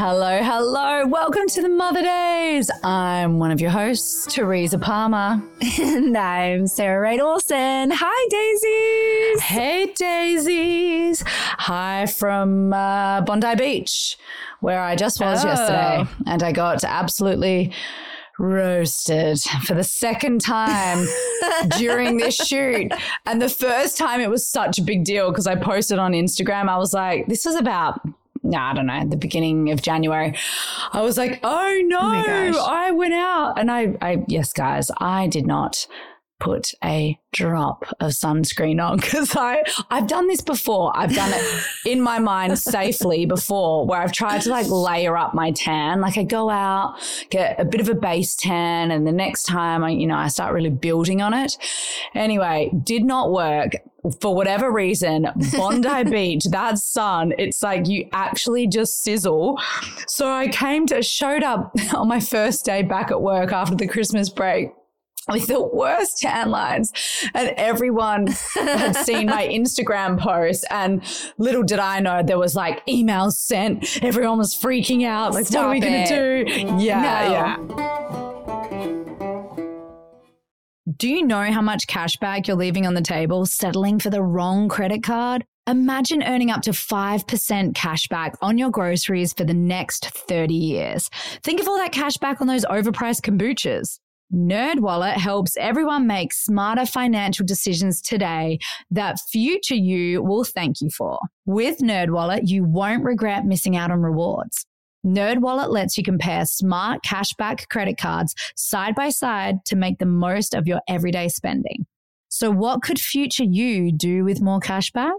Hello, hello. Welcome to the Mother Daze. I'm one of your hosts, Teresa Palmer. And I'm Sarah Wright Olsen. Hi, Dazeys. Hey, Dazeys. Hi from uh, Bondi Beach, where I just was Oh. yesterday. And I got absolutely roasted for the second time during this shoot. And the first time it was such a big deal because I posted on Instagram. I was like, this is about. Nah, I don't know, the beginning of January. I was like, oh no, oh gosh. I went out. And I, I, yes, guys, I did not put a drop of sunscreen on because I I've done this before. I've done it in my mind safely before where I've tried to like layer up my tan. Like I go out, get a bit of a base tan, and the next time I, you know, I start really building on it. Anyway, did not work. For whatever reason, Bondi Beach, that sun, it's like you actually just sizzle. So I came to, showed up on my first day back at work after the Christmas break with the worst tan lines. And everyone had seen my Instagram post. And little did I know there was like emails sent. Everyone was freaking out. Like, what are we going to do? Yeah, No. yeah. Do you know how much cashback you're leaving on the table settling for the wrong credit card? Imagine earning up to 5% cashback on your groceries for the next 30 years. Think of all that cashback on those overpriced kombuchas. NerdWallet helps everyone make smarter financial decisions today that future you will thank you for. With NerdWallet, you won't regret missing out on rewards. NerdWallet lets you compare smart cashback credit cards side by side to make the most of your everyday spending. So what could future you do with more cashback?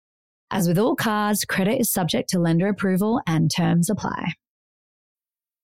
As with all cards, credit is subject to lender approval and terms apply.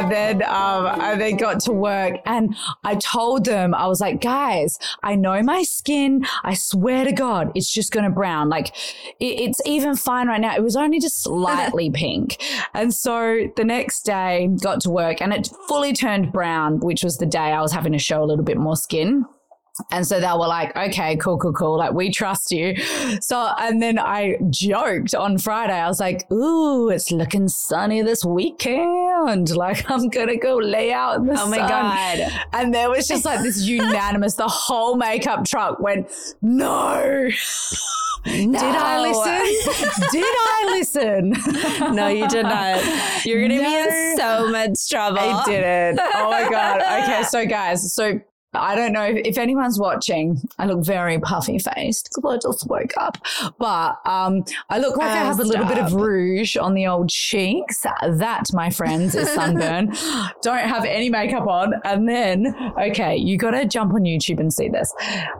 And then um, I then got to work and I told them, I was like, guys, I know my skin. I swear to God, it's just going to brown. Like it, it's even fine right now. It was only just slightly pink. And so the next day got to work and it fully turned brown, which was the day I was having to show a little bit more skin. And so they were like, okay, cool, cool, cool. Like, we trust you. So, and then I joked on Friday. I was like, ooh, it's looking sunny this weekend. Like, I'm going to go lay out in the Oh my sun. God. And there was just like this unanimous, the whole makeup truck went, no. Did I listen? Did I listen? No, you did not. You're going to be in so much trouble. I didn't. Oh my God. Okay. So, guys, so I don't know if anyone's watching. I look very puffy faced because I just woke up. But um, I look like I Oh, have a little bit of rouge on the old cheeks. That, my friends, is sunburn. don't have any makeup on. And then, okay, you got to jump on YouTube and see this.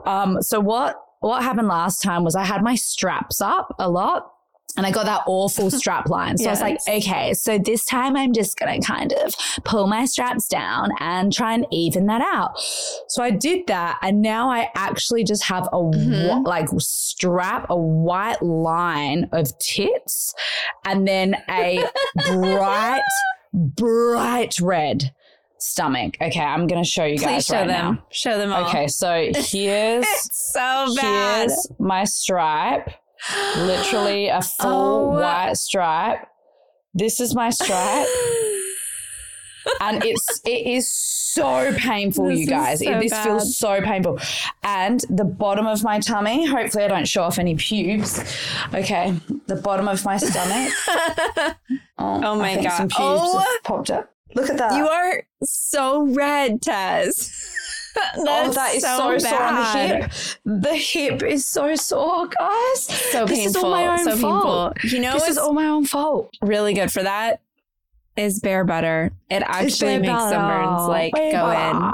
Um, so, what, what happened last time was I had my straps up a lot. And I got that awful strap line. So I was like, okay, so this time I'm just going to kind of pull my straps down and try and even that out. So I did that. And now I actually just have a wh- mm-hmm. like strap, a white line of tits and then a bright, bright red stomach. Okay, I'm going to show you Please guys show right them. now. Show them all. Okay, so here's so bad. here's my stripe. Literally a full Oh. white stripe. This is my stripe. and it's it is so painful, This you guys. so It- this bad. feels so painful. And the bottom of my tummy, hopefully I don't show off any pubes. Okay, the bottom of my stomach. Oh, oh I my God. Some pubes Oh. popped up. Look at that. You are so red, Tess. oh, that is so, sore on the hip. The hip is so sore, guys. So This painful. is all my own so fault. painful. You know this is all my own fault. really good for that? Is bare butter. It actually makes sunburns like go in.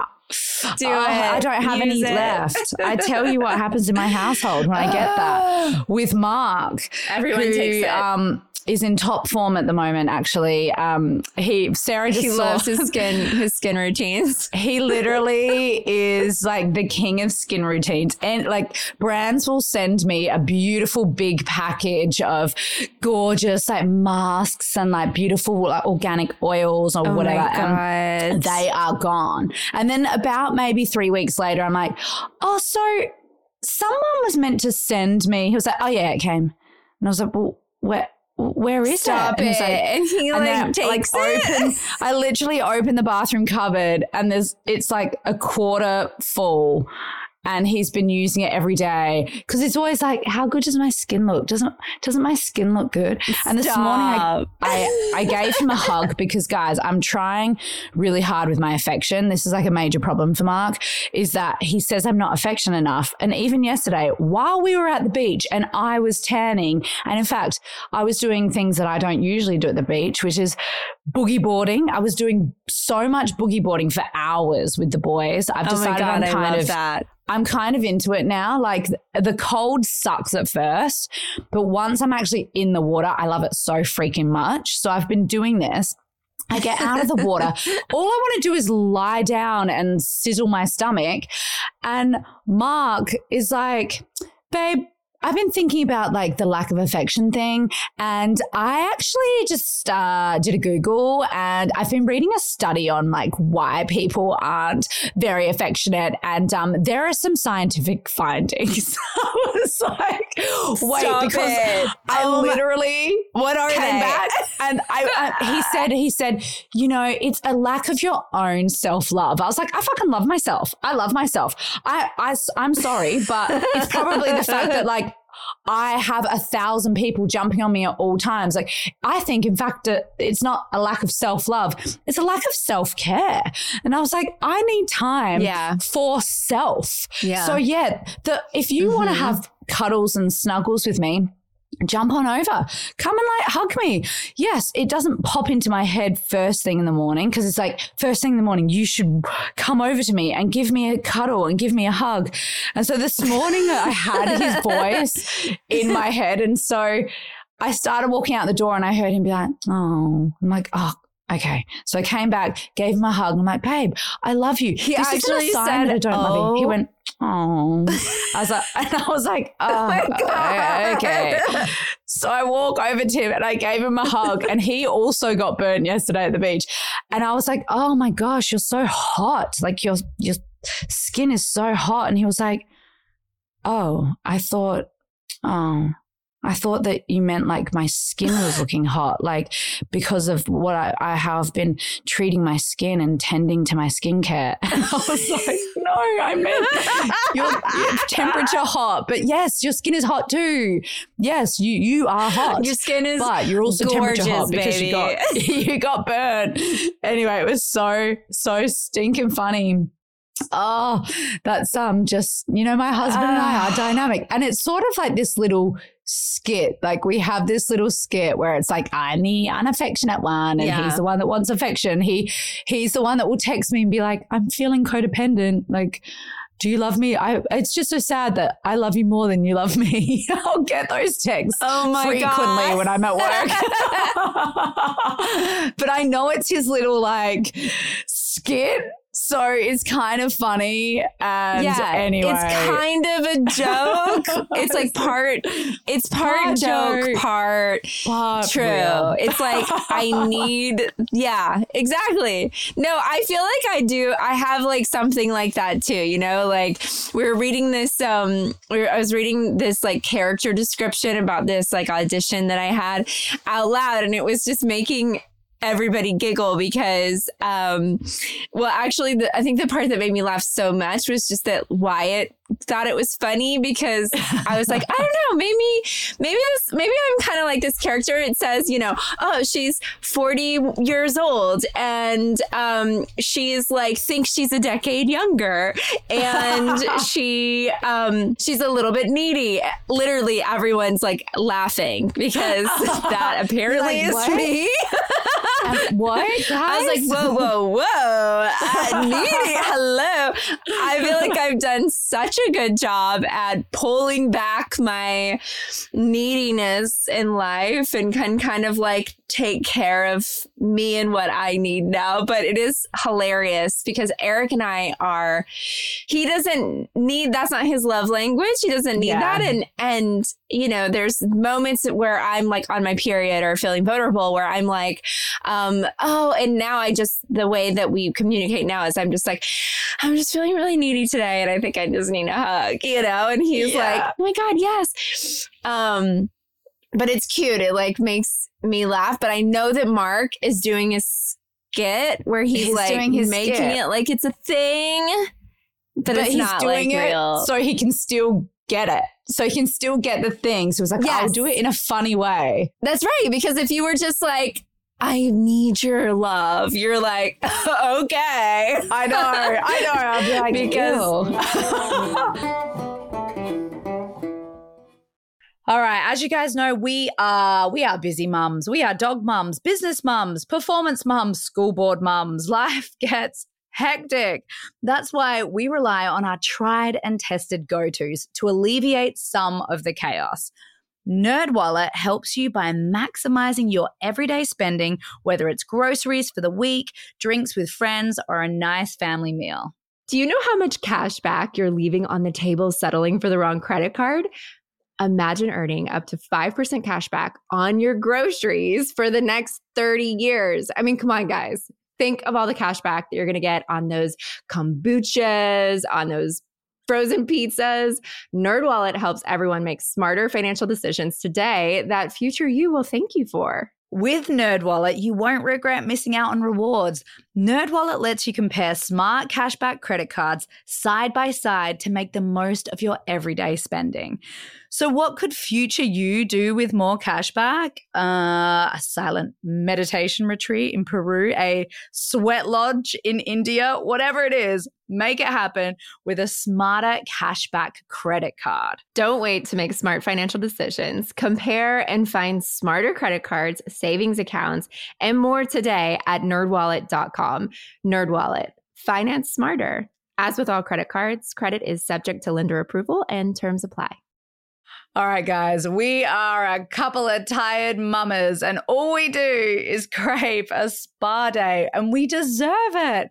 Do Oh, I don't have any it. left. I tell you what happens in my household when I get that with Mark. Everyone who, takes it. Um, is in top form at the moment. Actually, um, he Sarah just He saw- loves his skin, his skin routines. He literally is like the king of skin routines. And like brands will send me a beautiful big package of gorgeous like masks and like beautiful like organic oils or whatever. and God. they are gone. And then about maybe three weeks later, I'm like, oh, so someone was meant to send me. He was like, oh, yeah, it came. And I was like, well, where? Where is Stop it? And it. like, and he and like then, takes like, it. open, I literally open the bathroom cupboard and there's it's like a quarter full. And he's been using it every day because it's always like, how good does my skin look? Doesn't doesn't my skin look good? And this morning, I, I I gave him a hug because guys, I'm trying really hard with my affection. This is like a major problem for Mark. Is that he says I'm not affectionate enough. And even yesterday, while we were at the beach and I was tanning, and in fact, I was doing things that I don't usually do at the beach, which is boogie boarding. I was doing so much boogie boarding for hours with the boys. I've Oh my decided God, I'm I kind love of that. I'm kind of into it now. Like the cold sucks at first, but once I'm actually in the water, I love it so freaking much. So I've been doing this. I get out of the water. All I want to do is lie down and sizzle my stomach. And Mark is like, babe, I've been thinking about like the lack of affection thing. And I actually just uh, did a Google and I've been reading a study on like why people aren't very affectionate. And um, there are some scientific findings. I was like, wait, Stop because it. I Oh literally What are came they? back and I, I he said he said you know it's a lack of your own self-love i was like i fucking love myself i love myself i, I i'm sorry but it's probably the fact that like I have a thousand people jumping on me at all times. Like, I think, in fact, it's not a lack of self love, it's a lack of self care. And I was like, I need time Yeah. for self. Yeah. So, yeah, the, if you want to mm-hmm. have cuddles and snuggles with me, jump on over. Come and like hug me. Yes, it doesn't pop into my head first thing in the morning because it's like first thing in the morning, you should come over to me and give me a cuddle and give me a hug. And so this morning I had his voice in my head. And so I started walking out the door and I heard him be like, oh, I'm like, oh, okay. So I came back, gave him a hug. And I'm like, babe, I love you. He this actually said, I don't love you. He "Oh." went, oh. I was like, and I was like, oh, my oh, God. okay. So I walk over to him and I gave him a hug, and he also got burnt yesterday at the beach. And I was like, "Oh my gosh, you're so hot! Like your your skin is so hot." And he was like, "Oh, I thought, oh." I thought that you meant like my skin was looking hot, like because of what I, I how I've been treating my skin and tending to my skincare. And I was like, no, I meant your, your temperature hot, but yes, your skin is hot too. Yes, you you are hot. Your skin is but you're also temperature hot gorgeous, because you got you got burned. Anyway, it was so so stinking funny. Oh, that's um just you know my husband and I are dynamic, and it's sort of like this little skit. Like we have this little skit where it's like I'm the unaffectionate one, and Yeah. he's the one that wants affection. He he's the one that will text me and be like, "I'm feeling codependent." Like. Do you love me? I. It's just so sad that I love you more than you love me. I'll get those texts Oh my frequently God. when I'm at work. but I know it's his little like skit. So it's kind of funny. And yeah, anyway. it's kind of a joke. it's like part, it's part, Part joke, joke. part Part true. real. It's like I need, yeah, exactly. No, I feel like I do. I have like something like that too. You know, like we were reading this. Um, we were, I was reading this like character description about this like audition that I had out loud, and it was just making everybody giggle because um well actually the, i think the part that made me laugh so much was just that wyatt thought it was funny because I was like, I don't know, maybe, maybe this, maybe I'm kind of like this character. It says, you know, oh, she's 40 years old and um, she's like, thinks she's a decade younger. And she, um, she's a little bit needy. Literally, everyone's like laughing because that apparently like, is what? me. um, what? Guys? I was like, whoa, whoa, whoa. Uh, needy. Hello. I feel like I've done such a good job at pulling back my neediness in life and can kind of like take care of me and what I need now. But it is hilarious because Eric and I are, he doesn't need, that's not his love language. He doesn't need yeah. that. And, and, you know, there's moments where I'm like on my period or feeling vulnerable where I'm like, um, oh, and now I just, the way that we communicate now is I'm just like, I'm just feeling really needy today. And I think I just need a hug, you know? And he's yeah. like, oh my God, yes. Um, but it's cute. It like makes me laugh. But I know that Mark is doing a skit where he's, he's like doing his making skit. it like it's a thing, but, but it's he's not doing like it real. so he can still get it. So he can still get the thing. So he's like, yes. I'll do it in a funny way. That's right. Because if you were just like, I need your love. You're like, okay. I know. I know. I'll be like, because. All right, as you guys know, we are we are busy mums. We are dog mums, business mums, performance mums, school board mums. Life gets hectic. That's why we rely on our tried and tested go-tos to alleviate some of the chaos. NerdWallet helps you by maximizing your everyday spending, whether it's groceries for the week, drinks with friends, or a nice family meal. Do you know how much cash back you're leaving on the table settling for the wrong credit card? Imagine earning up to 5% cash back on your groceries for the next 30 years. I mean, come on, guys. Think of all the cash back that you're going to get on those kombuchas, on those frozen pizzas. NerdWallet helps everyone make smarter financial decisions today that future you will thank you for. With NerdWallet, you won't regret missing out on rewards. NerdWallet lets you compare smart cashback credit cards side by side to make the most of your everyday spending. So, what could future you do with more cashback? Uh, a silent meditation retreat in Peru, a sweat lodge in India, whatever it is, make it happen with a smarter cashback credit card. Don't wait to make smart financial decisions. Compare and find smarter credit cards, savings accounts, and more today at nerdwallet.com. Nerdwallet, finance smarter. As with all credit cards, credit is subject to lender approval and terms apply. All right, guys, we are a couple of tired mamas, and all we do is crave a spa day, and we deserve it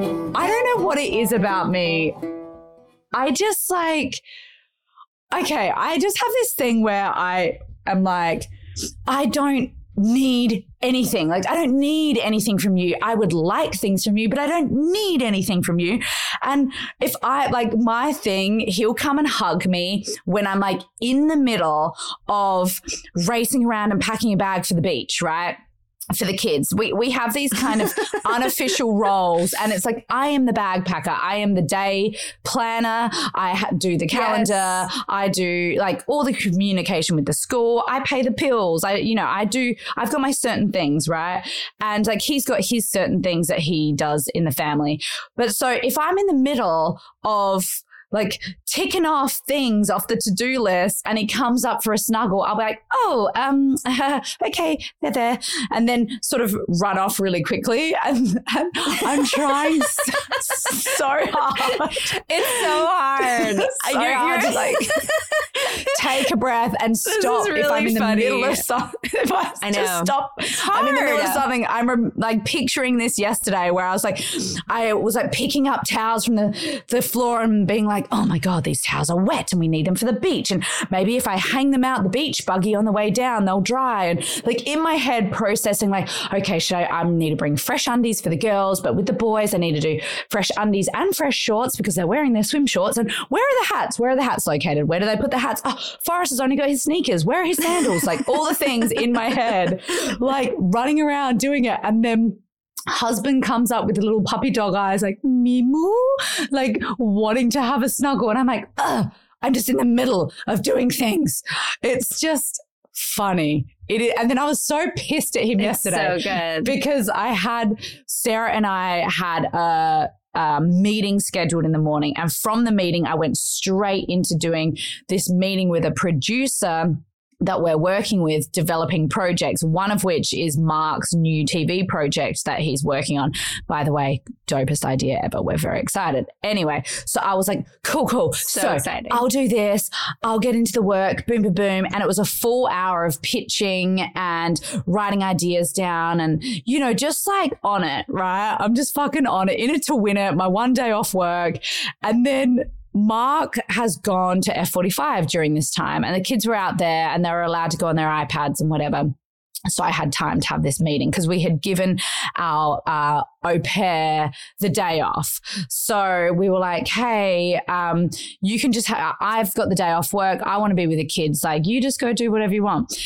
I don't know what it is about me. I just like, okay, I just have this thing where I am like, I don't need anything. Like, I don't need anything from you. I would like things from you, but I don't need anything from you. And if I like my thing, he'll come and hug me when I'm like in the middle of racing around and packing a bag for the beach, right? For the kids. We we have these kind of unofficial roles, and it's like I am the bag packer, I am the day planner, I ha- do the calendar, yes. I do like all the communication with the school, I pay the pills, I you know I do. I've got my certain things right, and like he's got his certain things that he does in the family. But so if I'm in the middle of like ticking off things off the to-do list and he comes up for a snuggle, I'll be like, oh, um, uh, okay, they're there. And then sort of run off really quickly. And, and I'm trying so, so, hard. It's so hard. so you're, hard you're, to like take a breath and stop really if I'm in funny. the middle of something. If I, I know. stop. I'm in the middle of something. I'm like picturing this yesterday where I was like, I was like picking up towels from the, the floor and being like, oh my God, these towels are wet and we need them for the beach. And maybe if I hang them out the beach buggy on the way down, they'll dry. And like in my head, processing like, okay, should I, I need to bring fresh undies for the girls, but with the boys, I need to do fresh undies and fresh shorts because they're wearing their swim shorts. And where are the hats? Where are the hats located? Where do they put the hats? Oh, Forrest has only got his sneakers. Where are his sandals? like all the things in my head, like running around doing it. And then husband comes up with the little puppy dog eyes, like Mimu, like wanting to have a snuggle. And I'm like, ugh, I'm just in the middle of doing things. It's just funny. It is, and then I was so pissed at him it's yesterday. So good. Because I had Sarah and I had a meeting scheduled in the morning. And from the meeting, I went straight into doing this meeting with a producer that we're working with developing projects, one of which is Mark's new TV project that he's working on. By the way, dopest idea ever. We're very excited. Anyway, so I was like, cool, cool. So, so exciting. I'll do this. I'll get into the work, boom, boom, boom. And it was a full hour of pitching and writing ideas down and, you know, just like on it, right? I'm just fucking on it, in it to win it, my one day off work. And then Mark has gone to F45 during this time, and the kids were out there and they were allowed to go on their iPads and whatever. So I had time to have this meeting because we had given our uh, au pair the day off. So we were like, hey, um, you can just, ha- I've got the day off work. I want to be with the kids. Like, you just go do whatever you want.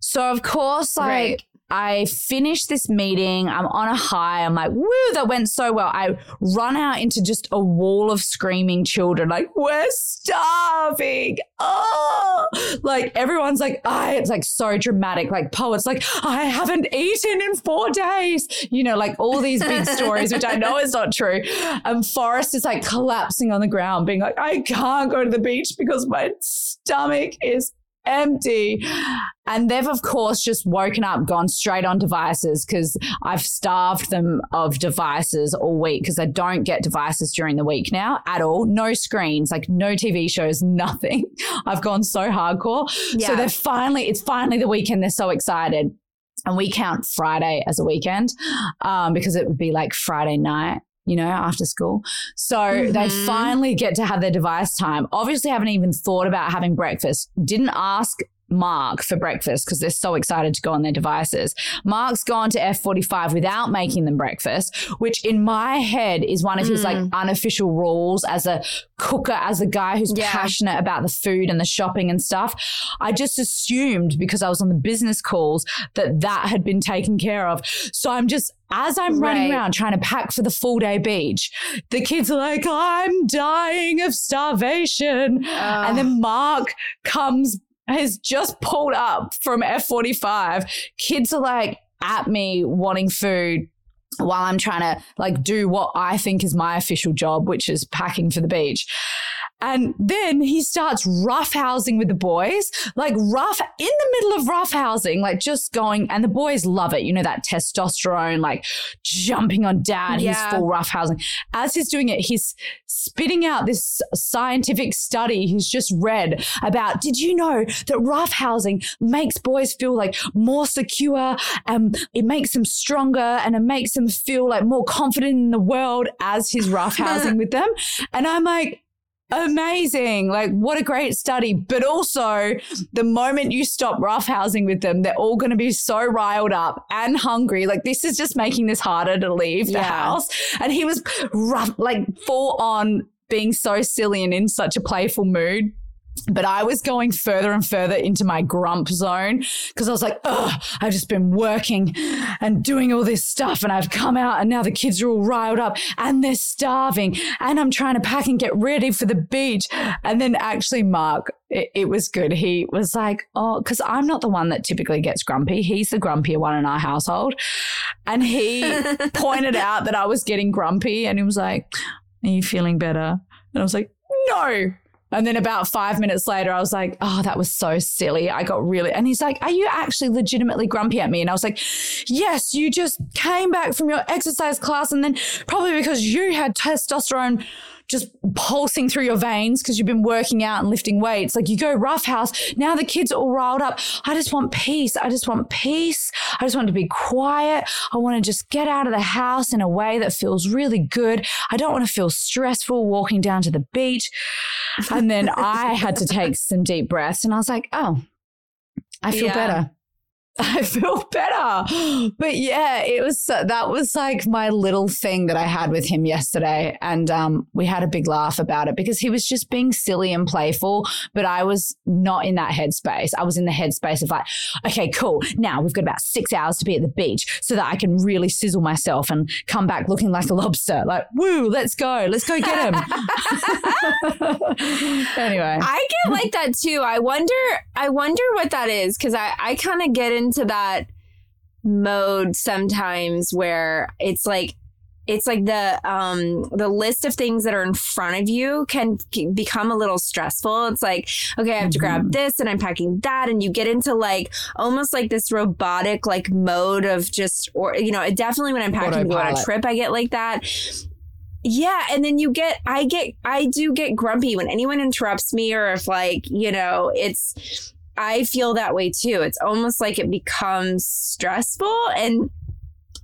So, of course, like, right. I finish this meeting. I'm on a high. I'm like, woo, that went so well. I run out into just a wall of screaming children, like, we're starving. Oh, like everyone's like, I, it's like so dramatic. Like poets, like, I haven't eaten in four days. You know, like all these big stories, which I know is not true. And Forrest is like collapsing on the ground, being like, I can't go to the beach because my stomach is empty. And they've, of course, just woken up, gone straight on devices because I've starved them of devices all week because I don't get devices during the week now at all. No screens, like no TV shows, nothing. I've gone so hardcore. Yeah. So they're finally, it's finally the weekend. They're so excited. And we count Friday as a weekend um, because it would be like Friday night you know, after school. So mm-hmm. they finally get to have their device time. Obviously, haven't even thought about having breakfast. Didn't ask Mark for breakfast because they're so excited to go on their devices. Mark's gone to F45 without making them breakfast, which in my head is one of mm. his like mm. unofficial rules as a cooker, as a guy who's yeah. passionate about the food and the shopping and stuff. I just assumed because I was on the business calls that that had been taken care of. So I'm just as I'm right. running around trying to pack for the full day beach, the kids are like, I'm dying of starvation. Uh. And then Mark comes has just pulled up from F45. Kids are like at me wanting food. while I'm trying to like do what I think is my official job, which is packing for the beach. And then he starts roughhousing with the boys, like rough in the middle of roughhousing, like just going, and the boys love it. You know, that testosterone, like jumping on dad, yeah. he's full roughhousing. As he's doing it, he's spitting out this scientific study he's just read about. Did you know that roughhousing makes boys feel like more secure and it makes them stronger and it makes them feel like more confident in the world as he's roughhousing with them? And I'm like, amazing. Like, what a great study. But also, the moment you stop roughhousing with them, they're all going to be so riled up and hungry. Like, this is just making this harder to leave the yeah. house. And he was rough, like, full on being so silly and in such a playful mood. But I was going further and further into my grump zone because I was like, oh, I've just been working and doing all this stuff and I've come out and now the kids are all riled up and they're starving and I'm trying to pack and get ready for the beach. And then actually, Mark, it, it was good. He was like, oh, because I'm not the one that typically gets grumpy. He's the grumpier one in our household. And he pointed out that I was getting grumpy and he was like, are you feeling better? And I was like, no, and then about five minutes later, I was like, oh, that was so silly. I got really, and he's like, are you actually legitimately grumpy at me? And I was like, yes, you just came back from your exercise class. And then probably because you had testosterone just pulsing through your veins because you've been working out and lifting weights. Like you go roughhouse. Now the kids are all riled up. I just want peace. I just want peace. I just want to be quiet. I want to just get out of the house in a way that feels really good. I don't want to feel stressful walking down to the beach. And then I had to take some deep breaths and I was like, oh, I feel yeah. better. I feel better. But yeah, it was that was like my little thing that I had with him yesterday and um, we had a big laugh about it because he was just being silly and playful, but I was not in that headspace. I was in the headspace of like, okay, cool. Now we've got about 6 hours to be at the beach so that I can really sizzle myself and come back looking like a lobster. Like, woo, let's go. Let's go get him. anyway. I get like that too. I wonder I wonder what that is cuz I I kind of get in into that mode sometimes where it's like it's like the um the list of things that are in front of you can become a little stressful. It's like okay i have to grab mm-hmm. this and i'm packing that. And you get into like almost like this robotic like mode of just or you know definitely when i'm packing to go on a trip i get like that. Yeah. And then you get i get i do get grumpy when anyone interrupts me or if like you know it's I feel that way too. It's almost like it becomes stressful and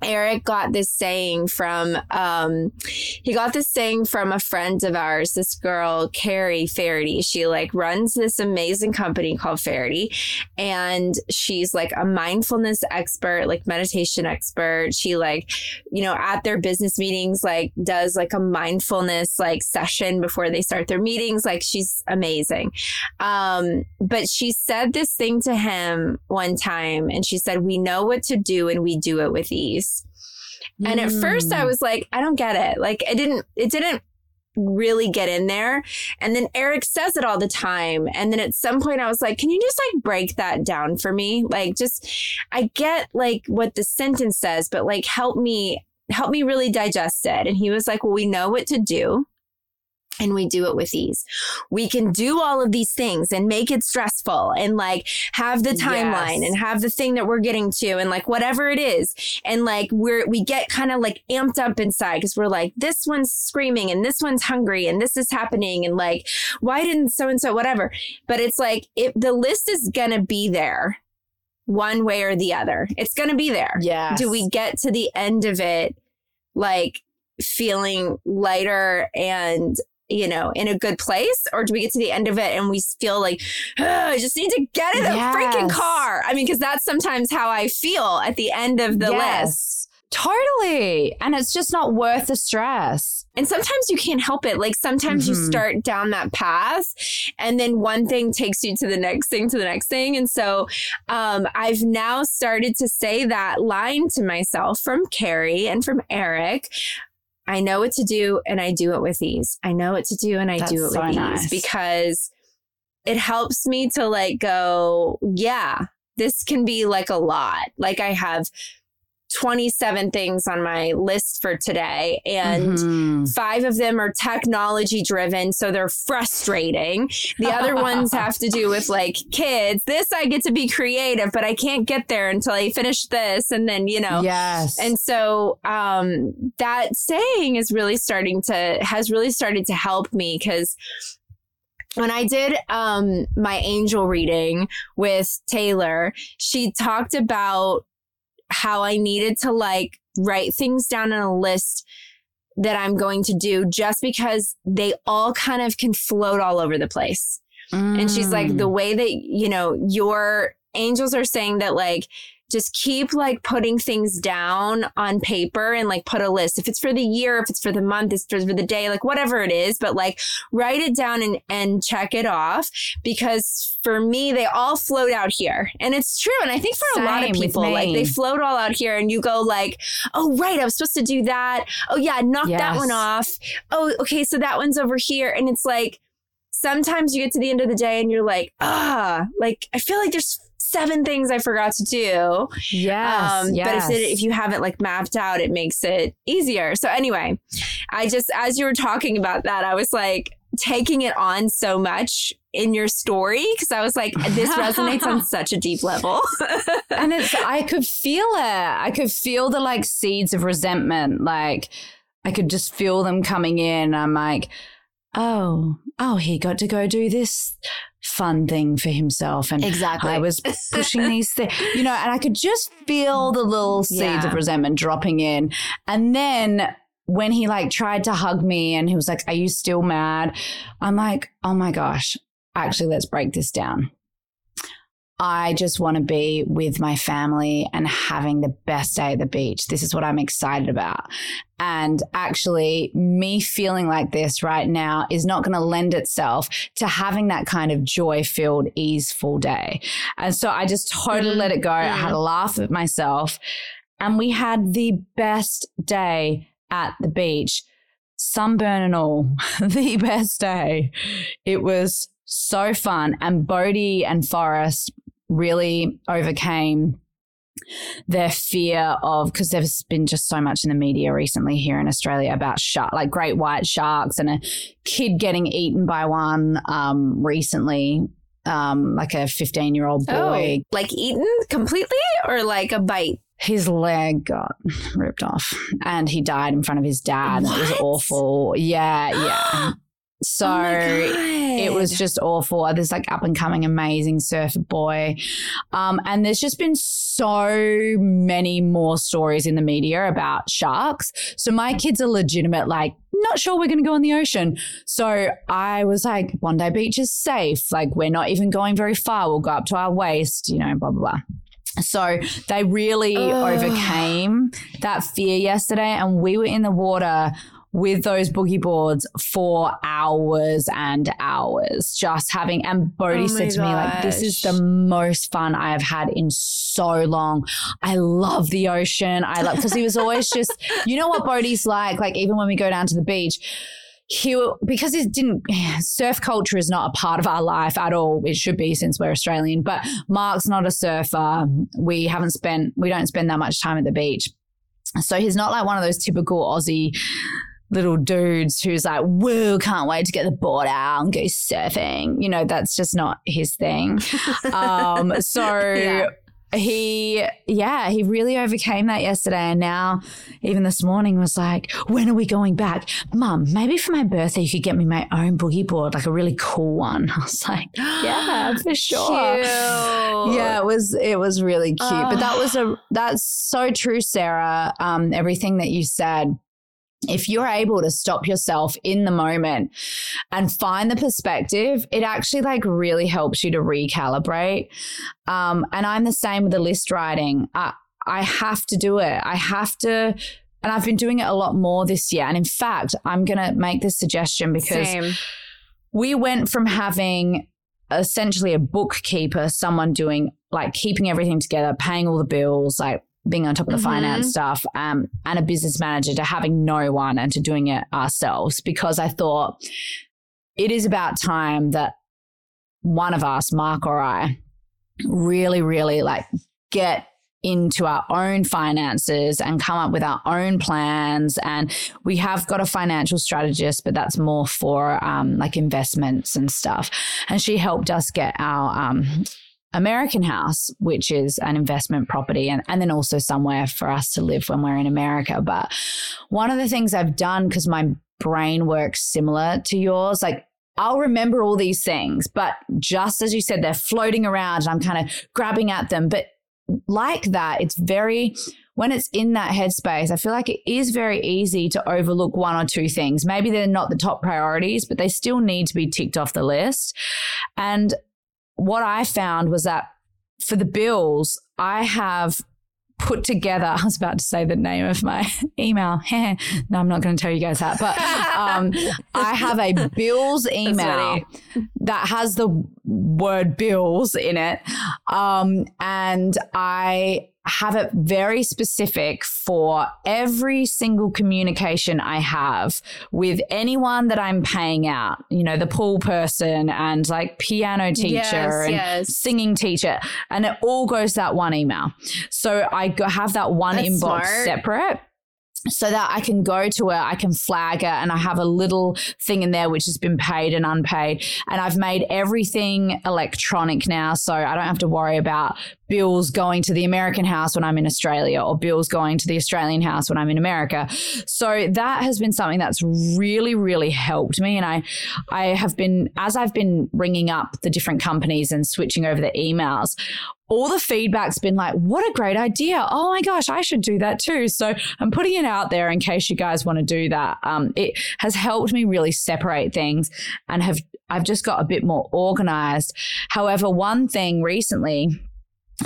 Eric got this saying from um he got this saying from a friend of ours, this girl, Carrie Faraday. She like runs this amazing company called Faraday. And she's like a mindfulness expert, like meditation expert. She like, you know, at their business meetings, like does like a mindfulness like session before they start their meetings. Like she's amazing. Um, but she said this thing to him one time and she said, We know what to do and we do it with ease. And at first I mm. was like, I don't get it. Like it didn't, it didn't really get in there. And then Eric says it all the time. And then at some point I was like, can you just like break that down for me? Like just, I get like what the sentence says, but like help me, help me really digest it. And he was like, well, we know what to do and we do it with ease. We can do all of these things and make it stressful and like have the timeline yes. and have the thing that we're getting to and like whatever it is. And like we're, we get kind of like amped up inside because we're like, this one's screaming and this one's hungry and this is happening. And like, why didn't so and so, whatever. But it's like, it, the list is going to be there one way or the other. It's going to be there. Yeah. Do we get to the end of it like feeling lighter and you know, in a good place? Or do we get to the end of it and we feel like, I just need to get in yes. a freaking car? I mean, because that's sometimes how I feel at the end of the yes. list. Totally. And it's just not worth the stress. And sometimes you can't help it. Like sometimes mm-hmm. you start down that path and then one thing takes you to the next thing, to the next thing. And so um, I've now started to say that line to myself from Carrie and from Eric I know what to do and I do it with ease. I know what to do and I That's do it so with nice. ease because it helps me to like go, yeah, this can be like a lot. Like I have 27 things on my list for today, and mm-hmm. five of them are technology driven. So they're frustrating. The other ones have to do with like kids. This I get to be creative, but I can't get there until I finish this. And then, you know, yes. And so um, that saying is really starting to, has really started to help me because when I did um, my angel reading with Taylor, she talked about how I needed to like write things down on a list that I'm going to do just because they all kind of can float all over the place. Mm. And she's like, the mm. way that, you know, your angels are saying that like just keep like putting things down on paper and like put a list. If it's for the year, if it's for the month, if it's for the day, like whatever it is, but like write it down and, and check it off because for me, they all float out here. And it's true. And I think for Same a lot of people, like they float all out here and you go like, oh, right, I was supposed to do that. Oh yeah, knock yes. that one off. Oh, okay. So that one's over here. And it's like, sometimes you get to the end of the day and you're like, ah, like I feel like there's seven things I forgot to do. Yes, um, yes. But if, it, if you haven't like mapped out, it makes it easier. So anyway, I just, as you were talking about that, I was like taking it on so much in your story because I was like, this resonates on such a deep level. and it's, I could feel it. I could feel the like seeds of resentment. Like I could just feel them coming in. I'm like, oh, oh, he got to go do this fun thing for himself. And exactly. I was pushing these things, you know, and I could just feel the little seeds yeah. of resentment dropping in. And then when he like tried to hug me and he was like, Are you still mad? I'm like, Oh my gosh, actually, let's break this down. I just want to be with my family and having the best day at the beach. This is what I'm excited about. And actually, me feeling like this right now is not going to lend itself to having that kind of joy filled, easeful day. And so I just totally let it go. I had a mm-hmm. laugh at myself. And we had the best day at the beach, sunburn and all, the best day. It was so fun. And Bodhi and Forrest really overcame their fear of because there's been just so much in the media recently here in Australia about shark, like great white sharks, and a kid getting eaten by one um, recently, um, like a 15 year old boy, oh, like eaten completely or like a bite. His leg got ripped off, and he died in front of his dad. What? It was awful. Yeah, yeah. So oh it was just awful. There's like up and coming amazing surfer boy. Um, and there's just been so many more stories in the media about sharks. So my kids are legitimate, like, not sure we're going to go in the ocean. So I was like, Bondi Beach is safe. Like, we're not even going very far. We'll go up to our waist, you know, blah, blah, blah. So they really Ugh. overcame that fear yesterday. And we were in the water with those boogie boards for hours and hours, just having. And Bodhi oh said to gosh. me, like, this is the most fun I have had in so long. I love the ocean. I love, because he was always just, you know what Bodhi's like, like, even when we go down to the beach, he because it didn't surf culture is not a part of our life at all it should be since we're australian but mark's not a surfer we haven't spent we don't spend that much time at the beach so he's not like one of those typical aussie little dudes who's like, whoa, can't wait to get the board out and go surfing. You know, that's just not his thing. um, so yeah. he, yeah, he really overcame that yesterday. And now, even this morning, was like, when are we going back? Mum, maybe for my birthday, you could get me my own boogie board, like a really cool one. I was like, yeah, for sure. Cute. Yeah, it was, it was really cute. But that was a, that's so true, Sarah. Um, everything that you said if you're able to stop yourself in the moment and find the perspective, it actually like really helps you to recalibrate. Um, and I'm the same with the list writing. I, I have to do it. I have to, and I've been doing it a lot more this year. And in fact, I'm going to make this suggestion because Same. we went from having essentially a bookkeeper, someone doing like keeping everything together, paying all the bills, like being on top of the mm-hmm. finance stuff um, and a business manager to having no one and to doing it ourselves because I thought it is about time that one of us, Mark or I, really, really like get into our own finances and come up with our own plans. And we have got a financial strategist, but that's more for um, like investments and stuff. And she helped us get our um, American house, which is an investment property, and, and then also somewhere for us to live when we're in America. But one of the things I've done, because my brain works similar to yours, like I'll remember all these things, but just as you said, they're floating around and I'm kind of grabbing at them. But like that, it's very, when it's in that headspace, I feel like it is very easy to overlook one or two things. Maybe they're not the top priorities, but they still need to be ticked off the list. And what I found was that for the bills, I have put together. I was about to say the name of my email. no, I'm not going to tell you guys that. But um, I have a bills email that has the word bills in it. Um, and I have it very specific for every single communication I have with anyone that I'm paying out, you know, the pool person and like piano teacher yes, and yes. singing teacher. And it all goes that one email. So I have that one That's inbox smart. separate so that I can go to it, I can flag it, and I have a little thing in there which has been paid and unpaid. And I've made everything electronic now, so I don't have to worry about bills going to the American house when I'm in Australia or bills going to the Australian house when I'm in America. So that has been something that's really, really helped me. And I, I have been, as I've been ringing up the different companies and switching over the emails, all the feedback's been like, what a great idea. Oh my gosh, I should do that too. So I'm putting it out there in case you guys want to do that. Um, it has helped me really separate things and have, I've just got a bit more organized. However, one thing recently,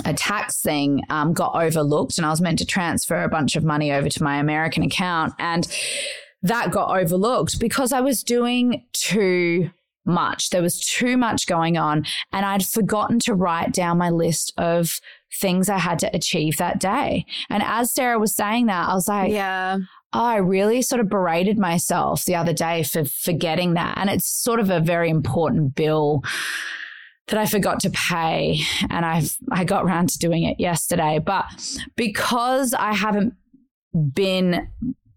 a tax thing um, got overlooked and I was meant to transfer a bunch of money over to my American account and that got overlooked because I was doing too much. There was too much going on. And I'd forgotten to write down my list of things I had to achieve that day. And as Sarah was saying that, I was like, yeah. Oh, I really sort of berated myself the other day for forgetting that. And it's sort of a very important bill that I forgot to pay and I've I got around to doing it yesterday. But because I haven't been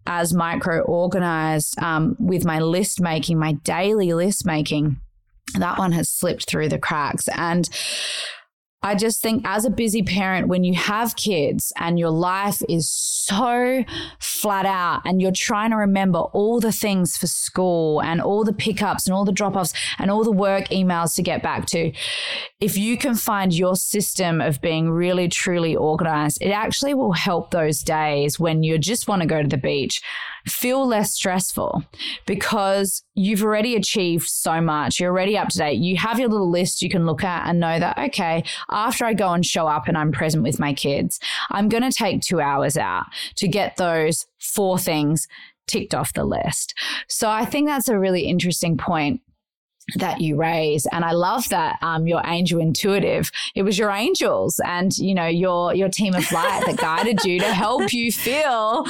as micro organized um, with my list making, my daily list making, that one has slipped through the cracks. And I just think as a busy parent, when you have kids and your life is so flat out and you're trying to remember all the things for school and all the pickups and all the drop offs and all the work emails to get back to, if you can find your system of being really truly organized, it actually will help those days when you just want to go to the beach feel less stressful because you've already achieved so much. You're already up to date. You have your little list you can look at and know that, okay, after I go and show up and I'm present with my kids, I'm going to take two hours out to get those four things ticked off the list. So I think that's a really interesting point that you raise. And i love that um, your angel intuitive. It was your angels and you know your your team of light that guided you to help you feel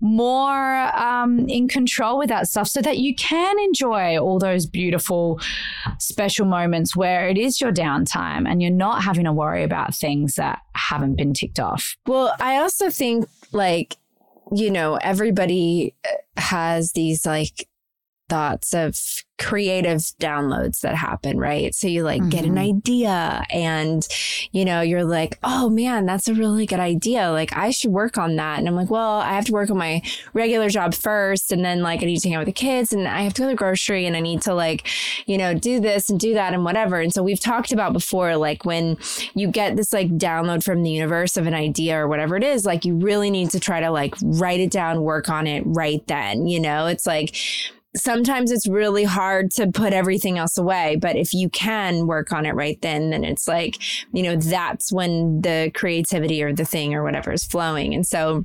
more um, in control with that stuff so that you can enjoy all those beautiful special moments where it is your downtime and you're not having to worry about things that haven't been ticked off. Well i also think like you know everybody has these like thoughts of creative downloads that happen, right? So you like mm-hmm. get an mm-hmm. idea and, you know, you're like, oh man, that's a really good idea. Like I should work on that. And I'm like, well, I have to work on my regular job first. And then like I need to hang out with the kids and I have to go to the grocery and I need to like, you know, do this and do that and whatever. And so we've talked about before, like when you get this like download from the universe of an idea or whatever it is, like you really need to try to like write it down, work on it right then. You know, it's like, sometimes it's really hard to put everything else away. But if you can work on it right then, then it's like, you know, that's when the creativity or the thing or whatever is flowing. And so,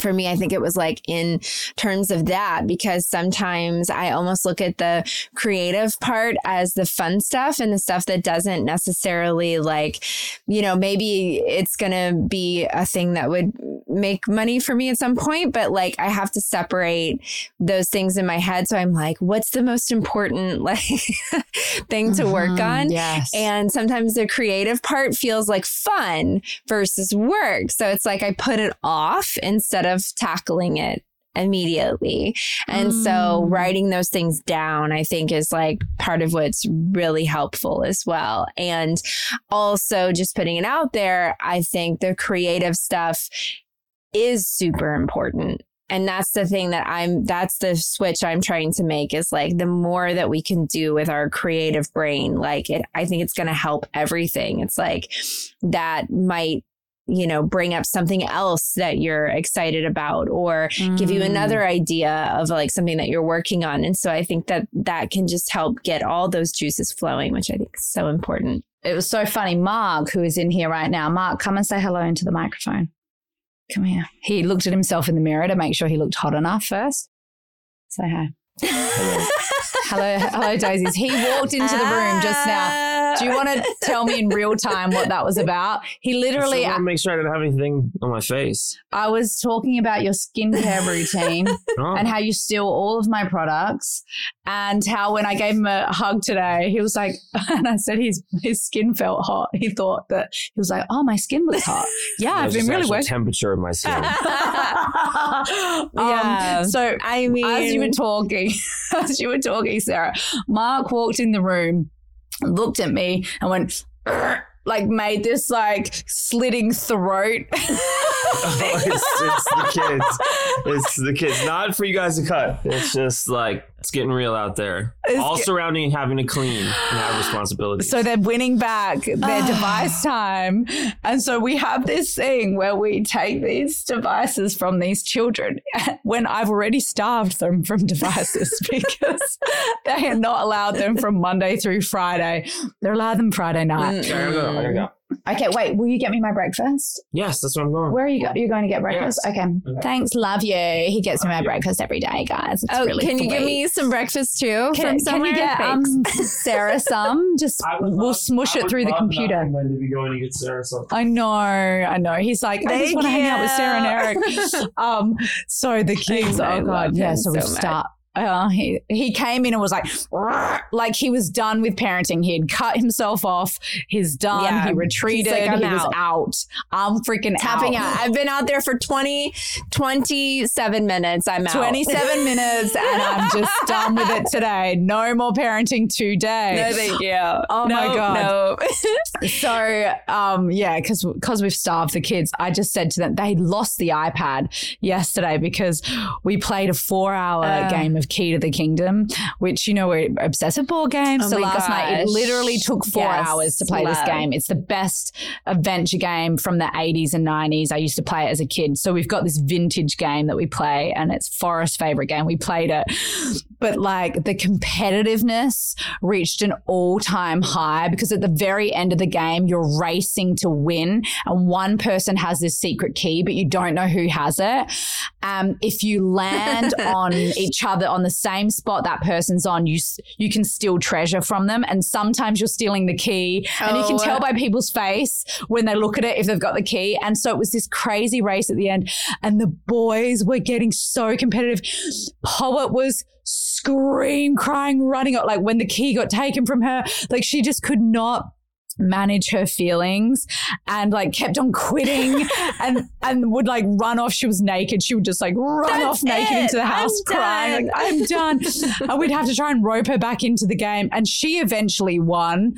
for me, I think it was like in terms of that, because sometimes I almost look at the creative part as the fun stuff and the stuff that doesn't necessarily like, you know, maybe it's going to be a thing that would make money for me at some point, but like I have to separate those things in my head. So I'm like, what's the most important like thing to work Mhm, on? Yes. And sometimes the creative part feels like fun versus work. So it's like I put it off instead of tackling it immediately. And so Mm. writing those things down, I think, is like part of what's really helpful as well. And also just putting it out there, I think the creative stuff is super important. And that's the thing that I'm, that's the switch I'm trying to make is like the more that we can do with our creative brain, like it, I think it's going to help everything. It's like that might, you know, bring up something else that you're excited about or give you Mm. another idea of like something that you're working on. And so I think that that can just help get all those juices flowing, which I think is so important. It was so funny. Mark, who is in here right now, Mark, come and say hello into the microphone. Come here. He looked at himself in the mirror to make sure he looked hot enough first. Say hi. Hello, hello, hello, Dazeys. He walked into the room just now. Do you want to tell me in real time what that was about? He literally, I want to make sure I didn't have anything on my face. I was talking about your skincare routine Oh. and how you steal all of my products, and how when I gave him a hug today, he was like, and I said his his skin felt hot. He thought that he was like, oh, my skin looks hot. Yeah, I've There's been just really actual working. temperature of my skin. Yeah. Um, so I mean, as you were talking, as you were talking, Sarah, Mark walked in the room, looked at me, and went. Like made this like slitting throat. it's, it's the kids. It's the kids. Not for you guys to cut. It's just like it's getting real out there. It's All get- surrounding having to clean and have responsibilities. So they're winning back their ah. device time. And so we have this thing where we take these devices from these children when I've already starved them from devices because they are not allowed them from Monday through Friday. They're allowed them Friday night. Okay, I gotta go. I gotta go. Okay, wait, will you get me my breakfast? Yes, that's what I'm going. Where are you go? You're going to get breakfast? Yes. Okay. Thanks. Love you. He gets me my breakfast every day, guys. It's oh, really can you give me some breakfast too Can, from can you get um, Sarah some? Just we'll smush it through the computer. I'm going to be going to get Sarah something. I know, I know. He's like, I just want to hang out with Sarah and. Eric. um, so the kids, oh god, yeah. him So we so much. start. Uh, he he came in and was like, like he was done with parenting. He had cut himself off. He's done. Yeah. He retreated. He's like, I'm he was out. out. I'm freaking Tapping out. out. I've been out there for 20, 27 minutes. I'm out. 27 minutes and I'm just done with it today. No more parenting today. No, thank you. Oh my God. No. So, um, yeah, because because we've starved the kids, I just said to them they lost the iPad yesterday because we played a four hour Uh. game of Key to the Kingdom, which you know we're obsessed with board games. Oh so last night it literally took four Yes, hours to play this game. It's the best adventure game from the 80s and 90s. I used to play it as a kid. So we've got this vintage game that we play, and it's Forrest's favorite game. We played it, but like the competitiveness reached an all time high because at the very end of the game, you're racing to win, and one person has this secret key, but you don't know who has it. Um, if you land on each other on the same spot that person's on, you you can steal treasure from them, and sometimes you're stealing the key, and you can Oh. tell by people's face when they look at it if they've got the key. And so it was this crazy race at the end, and the boys were getting so competitive. Poet was scream crying running up like when the key got taken from her. Like she just could not manage her feelings and like kept on quitting and and would like run off. She was naked. She would just like run That's off naked it. into the I'm house crying. like i'm done. And we'd have to try and rope her back into the game and she eventually won.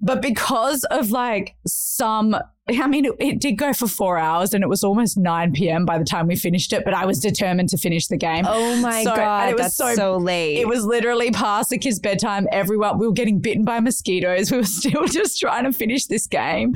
But because of like some I mean, it, it did go for four hours and it was almost 9 p.m. by the time we finished it, but I was determined to finish the game. Oh my So- God. it was so- so, late. It was literally past the kids' bedtime. Everyone, we were getting bitten by mosquitoes. We were still just trying to finish this game.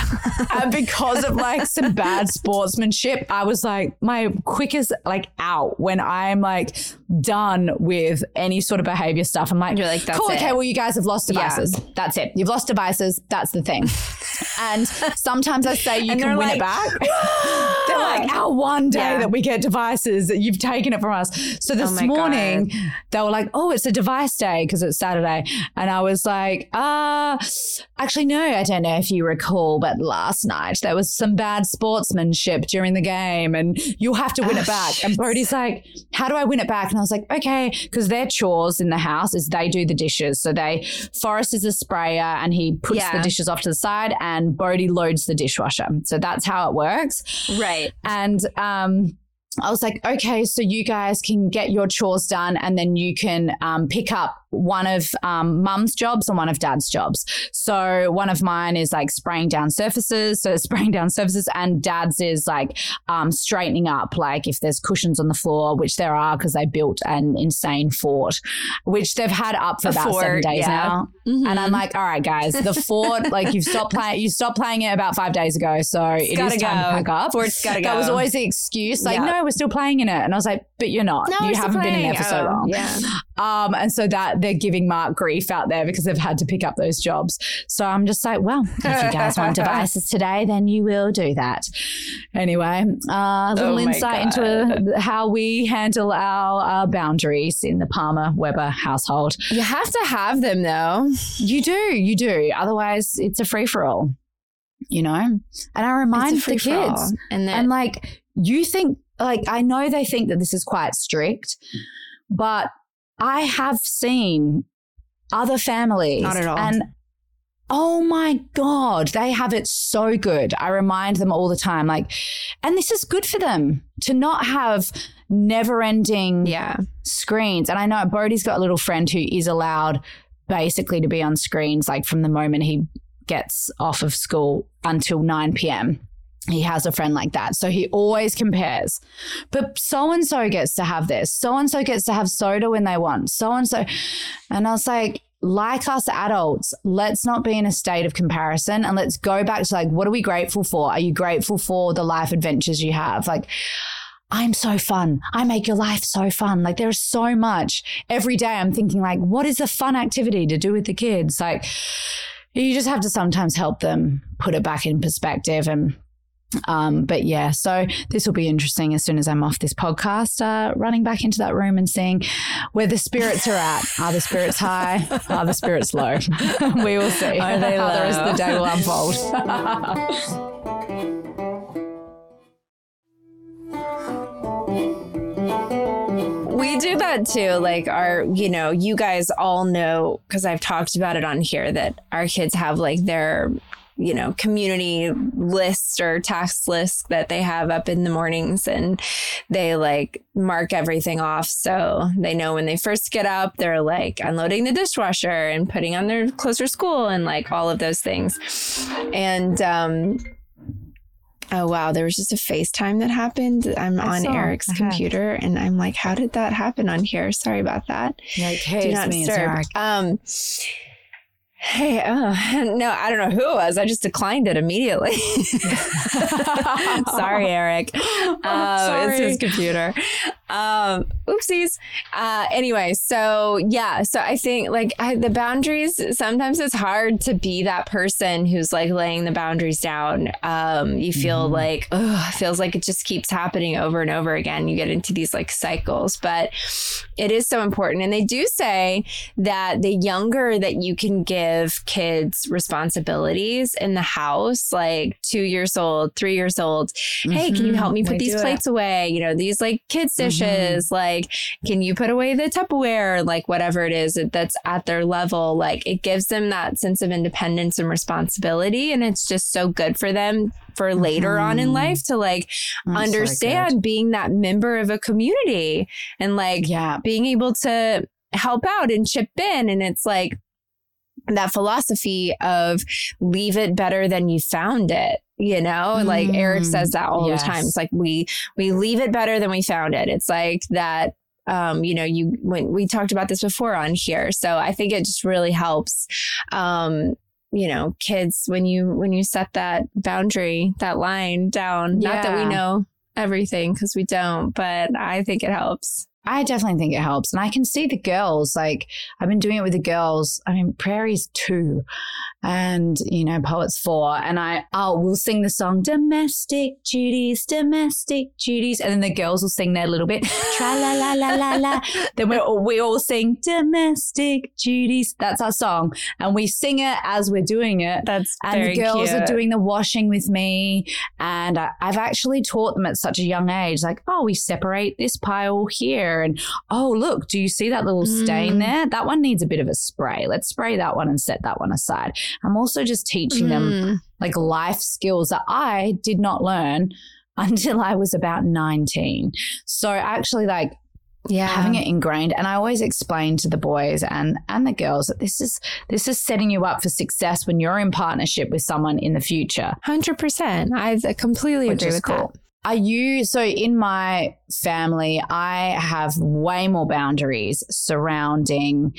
and because of like some bad sportsmanship, I was like, my quickest, like, out when I'm like, done with any sort of behavior stuff. I'm like, You're like, that's cool, it. okay, well, you guys have lost Yeah. devices. That's it. You've lost devices. That's the thing. and sometimes I say you And can win like, it back. they're like, our one day Yeah. that we get devices, you've taken it from us. So this Oh morning, they were like, oh, it's a device day because it's Saturday. And I was like, uh, actually, no, I don't know if you recall, but last night there was some bad sportsmanship during the game and you'll have to win Oh, it back. shit. And Bodie's like, how do I win it back? And I was like, okay, because their chores in the house is they do the dishes. So they, Forrest is a sprayer and he puts Yeah. the dishes off to the side and Bodie loads the dishwasher. So that's how it works. Right. And um, I was like, okay, so you guys can get your chores done and then you can um, pick up one of um, mum's jobs and one of dad's jobs. So one of mine is like spraying down surfaces. So spraying down surfaces and dad's is like um, straightening up, like if there's cushions on the floor, which there are because they built an insane fort, which they've had up for A about seven days yeah. now. Mm-hmm. And I'm like, all right, guys, the fort, like you've stopped playing, you stopped playing it about five days ago. So it is time to pack up. Fort's gotta That was always the excuse. Like, Yeah. no, we're still playing in it. And I was like, but you're not. No, you haven't been in there for so Oh, long. yeah. Um, and so that they're giving Mark grief out there because they've had to pick up those jobs. So I'm just like, well, if you guys want devices today, then you will do that. Anyway, uh, a little Oh insight into how we handle our uh, boundaries in the Palmer Webber household. You have to have them though. You do, you do. Otherwise, it's a free for all, you know? And I remind the kids, And then and like, you think, like, I know they think that this is quite strict, but I have seen other families. Not at all. And oh my God, they have it so good. I remind them all the time, like, and this is good for them to not have never ending yeah. screens. And I know Bodie's got a little friend who is allowed basically to be on screens like from the moment he gets off of school until 9 p.m. He has a friend like that. So he always compares. But so and so gets to have this. So and so gets to have soda when they want. So and so. And I was like, like us adults, let's not be in a state of comparison and let's go back to like, what are we grateful for? Are you grateful for the life adventures you have? Like, I'm so fun. I make your life so fun. Like there's so much. Every day I'm thinking like, what is a fun activity to do with the kids? Like you just have to sometimes help them put it back in perspective and um, but yeah, so this will be interesting as soon as I'm off this podcast, uh, running back into that room and seeing where the spirits are at. Are the spirits high? Are the spirits low? we will see how the rest of the day will unfold. We do that too. Like our, you know, you guys all know because I've talked about it on here that our kids have like their, you know, community list or task list that they have up in the mornings and they like mark everything off. So they know when they first get up, they're like unloading the dishwasher and putting on their clothes for school and like all of those things. And, um, Oh wow, there was just a FaceTime that happened. I'm I on saw. Eric's have. computer and I'm like, how did that happen on here? Sorry about that. Like, hey, Do it's not disturb. Um Hey, oh, no, I don't know who it was. I just declined it immediately. Sorry, Eric. Um, It's his computer. Um, oopsies. Uh, anyway, so yeah, so I think like I, the boundaries, sometimes it's hard to be that person who's like laying the boundaries down. Um, you feel like, oh, it feels like it just keeps happening over and over again. You get into these like cycles, but it is so important. And they do say that the younger that you can give kids responsibilities in the house, like two years old, three years old, hey, can you help me put They these it. plates away? You know, these like kids' dishes, like, can you put away the Tupperware? Like, whatever it is that's at their level, like, it gives them that sense of independence and responsibility. And it's just so good for them for later on in Mhm. life to like That's so understand being that member of a community and like Yeah. being able to help out and chip in. And it's like that philosophy of leave it better than you found it. You know, like Eric Mm, says that all yes. the time. It's like we we leave it better than we found it. It's like that um, you know, you when we talked about this before on here. So I think it just really helps um, you know, kids when you when you set that boundary, that line down. Not that we know everything because we don't, but I think it helps. I definitely think it helps. And I can see the girls, like I've been doing it with the girls. I mean, Prairie's two and, you know, Poet's four. And I, oh, we'll sing the song, domestic duties, domestic duties. And then the girls will sing their little bit, tra la la la la la. then we all, we all sing domestic duties. That's our song. And we sing it as we're doing it. That's and the girls cute. are doing the washing with me. And I, I've actually taught them at such a young age, like, oh, we separate this pile here. And oh, look, do you see that little stain Mm. there? That one needs a bit of a spray. Let's spray that one and set that one aside. I'm also just teaching them Mm. like life skills that I did not learn until I was about 19. So actually, like, yeah. having it ingrained and i always explain to the boys and and the girls that this is this is setting you up for success when you're in partnership with someone in the future Hundred percent. I completely which agree with cool are you so in my family i have way more boundaries surrounding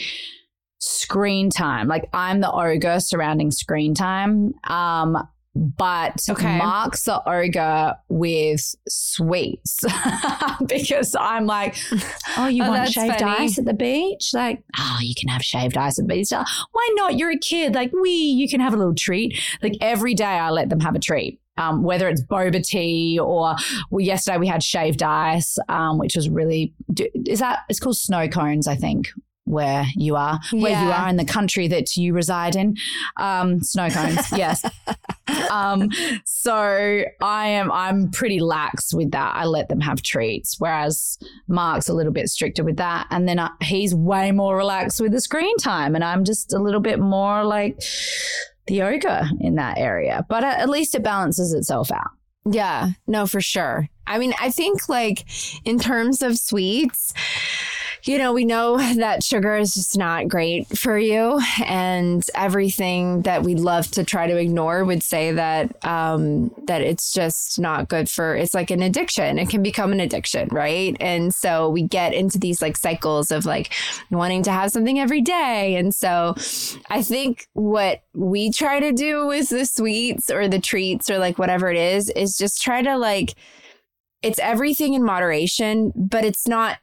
screen time like i'm the ogre surrounding screen time um but Okay. Mark's the ogre with sweets because I'm like, oh, you Oh, want shaved funny. ice at the beach? Like, oh, you can have shaved ice at the beach. Why not? You're a kid. Like, we, you can have a little treat. Like every day, I let them have a treat. Um, whether it's boba tea or well, yesterday we had shaved ice, um, which was really is that it's called snow cones, I think, where you are, where you are in the country that you reside in. Um, snow cones, yes. Um, so I am I'm pretty lax with that. I let them have treats, whereas Mark's a little bit stricter with that, and then I, he's way more relaxed with the screen time, and I'm just a little bit more like the ogre in that area. But at at least it balances itself out. Yeah, no, for sure. I mean, I think like in terms of sweets, you know, we know that sugar is just not great for you, and everything that we love to try to ignore would say that um, that it's just not good for. It's like an addiction. It can become an addiction, right? And so we get into these like cycles of like wanting to have something every day, and so I think what we try to do with the sweets or the treats or like whatever it is is just try to like it's everything in moderation, but it's not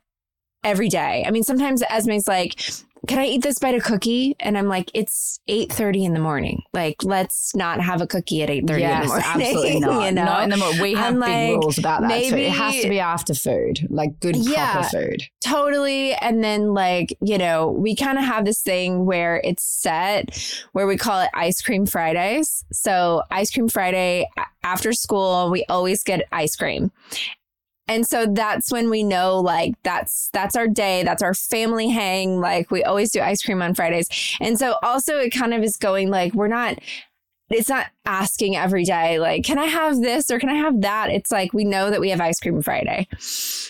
every day. I mean, sometimes Esme's like, can I eat this bite of cookie? And I'm like, it's 8.30 in the morning. Like, let's not have a cookie at 8.30 in the Yes, morning. absolutely not. you know? Not in the morning. We have I'm big like, rules about that too. It has to be after food, like good Yeah. proper food. Totally. And then, like, you know, we kind of have this thing where it's set where we call it Ice Cream Fridays. So, Ice Cream Friday after school, we always get ice cream. And so that's when we know like that's that's our day, that's our family hang. Like we always do ice cream on Fridays. And so also it kind of is going like we're not it's not asking every day like can I have this or can I have that? It's like we know that we have ice cream Friday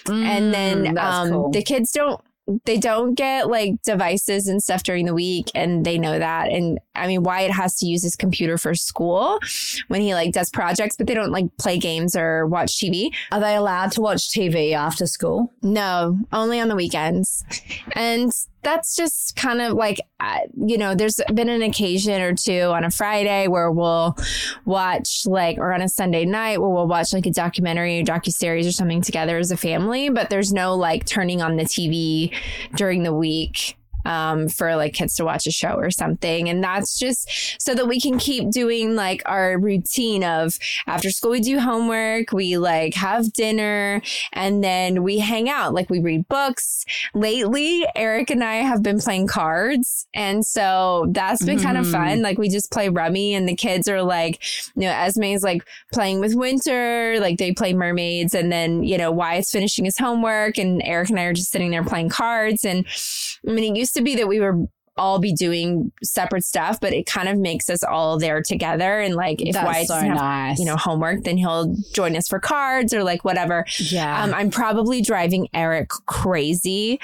and then Mm, um, cool. the kids don't they don't get like devices and stuff during the week and they know that. And i mean wyatt has to use his computer for school when he like does projects but they don't like play games or watch tv Are they allowed to watch TV after school? no only on the weekends. And that's just kind of like uh, you know there's been an occasion or two on a friday where we'll watch like or on a sunday night where we'll watch like a documentary or docu-series or something together as a family but there's no like turning on the tv during the week um, for like kids to watch a show or something. And that's just so that we can keep doing like our routine of after school, we do homework, we like have dinner, and then we hang out. Like we read books. Lately, Eric and I have been playing cards. And so that's been kind of fun. Like we just play rummy, and the kids are like, you know, Esme's like playing with Winter, like they play mermaids, and then, you know, Wyatt's finishing his homework, and Eric and I are just sitting there playing cards. And I mean, it used to be that we were all be doing separate stuff, but it kind of makes us all there together. And like, if That's Wyatt so have, nice. you know, homework, then he'll join us for cards or like whatever. yeah. Um, I'm probably driving Eric crazy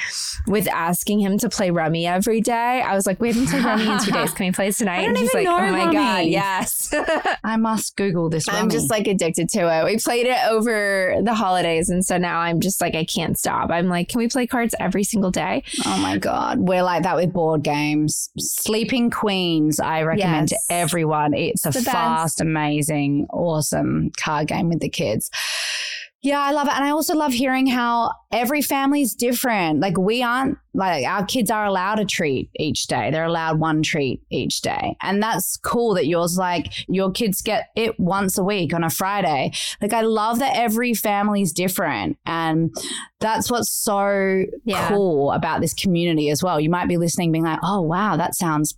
with asking him to play Rummy every day. I was like, we haven't played Rummy in two days. Can we play tonight? I don't and he's even like, know oh my God, yes. I must Google this. rummy. I'm just like addicted to it. We played it over the holidays. And so now I'm just like, I can't stop. I'm like, can we play cards every single day? Oh my God. We're like that with board games. Sleeping Queens, I recommend Yes. to everyone. It's a the best. fast, amazing, awesome card game with the kids. Yeah, I love it. And I also love hearing how every family is different. Like we aren't like our kids are allowed a treat each day. They're allowed one treat each day. And that's cool that yours like your kids get it once a week on a Friday. Like I love that every family is different. And that's what's so Yeah. cool about this community as well. You might be listening being like, "Oh, wow, that sounds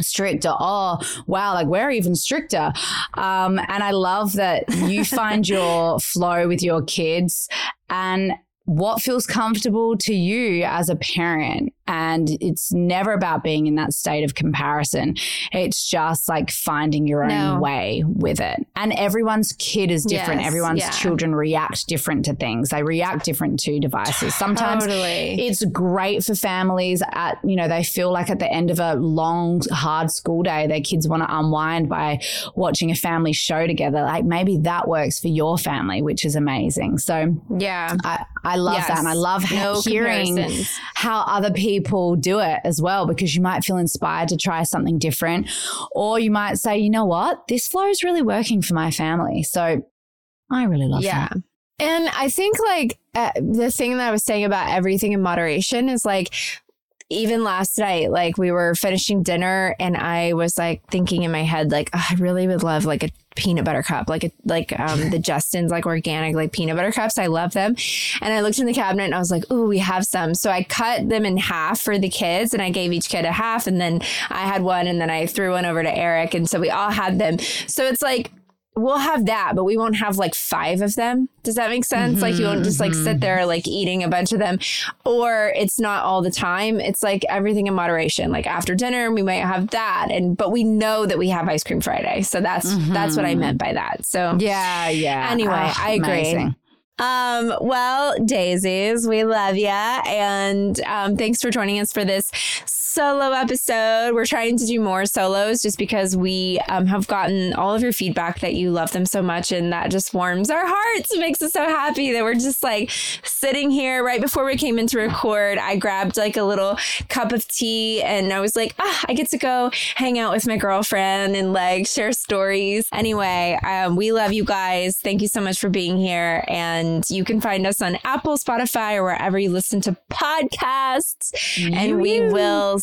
stricter. Oh, wow, like we're even stricter. Um, and I love that you find your flow with your kids and what feels comfortable to you as a parent. And it's never about being in that state of comparison. It's just like finding your own No. way with it. And everyone's kid is different. Yes, Everyone's yeah. children react different to things. They react different to devices. Sometimes Totally. it's great for families at you know they feel like at the end of a long hard school day their kids want to unwind by watching a family show together like maybe that works for your family which is amazing so yeah. i, I love Yes. that and i love No hearing how other people do it as well because you might feel inspired to try something different. Or you might say you know what? This flow is really working for my family. So i really love yeah. that. And I think like uh, the thing that I was saying about everything in moderation is like even last night, like we were finishing dinner and I was like thinking in my head, like, "Oh, I really would love like a peanut butter cup, like a, like um the Justin's like organic like peanut butter cups. I love them. And I looked in the cabinet and I was like, oh, we have some. So I cut them in half for the kids and I gave each kid a half and then I had one and then I threw one over to Eric. And so we all had them. So it's like we'll have that, but we won't have like five of them. Does that make sense? Like you won't just like sit there like eating a bunch of them, or it's not all the time. It's like everything in moderation. Like after dinner, we might have that, and but we know that we have ice cream Friday, so that's that's what I meant by that. So yeah yeah Anyway, Ah, I agree. amazing. um, well, Dazeys, we love you. And um, thanks for joining us for this solo episode. We're trying to do more solos just because we um, have gotten all of your feedback that you love them so much. And that just warms our hearts. It makes us so happy that we're just like sitting here right before we came in to record. I grabbed like a little cup of tea and I was like, ah, I get to go hang out with my girlfriend and like share stories. Anyway, um, we love you guys. Thank you so much for being here. And you can find us on Apple, Spotify, or wherever you listen to podcasts. And we will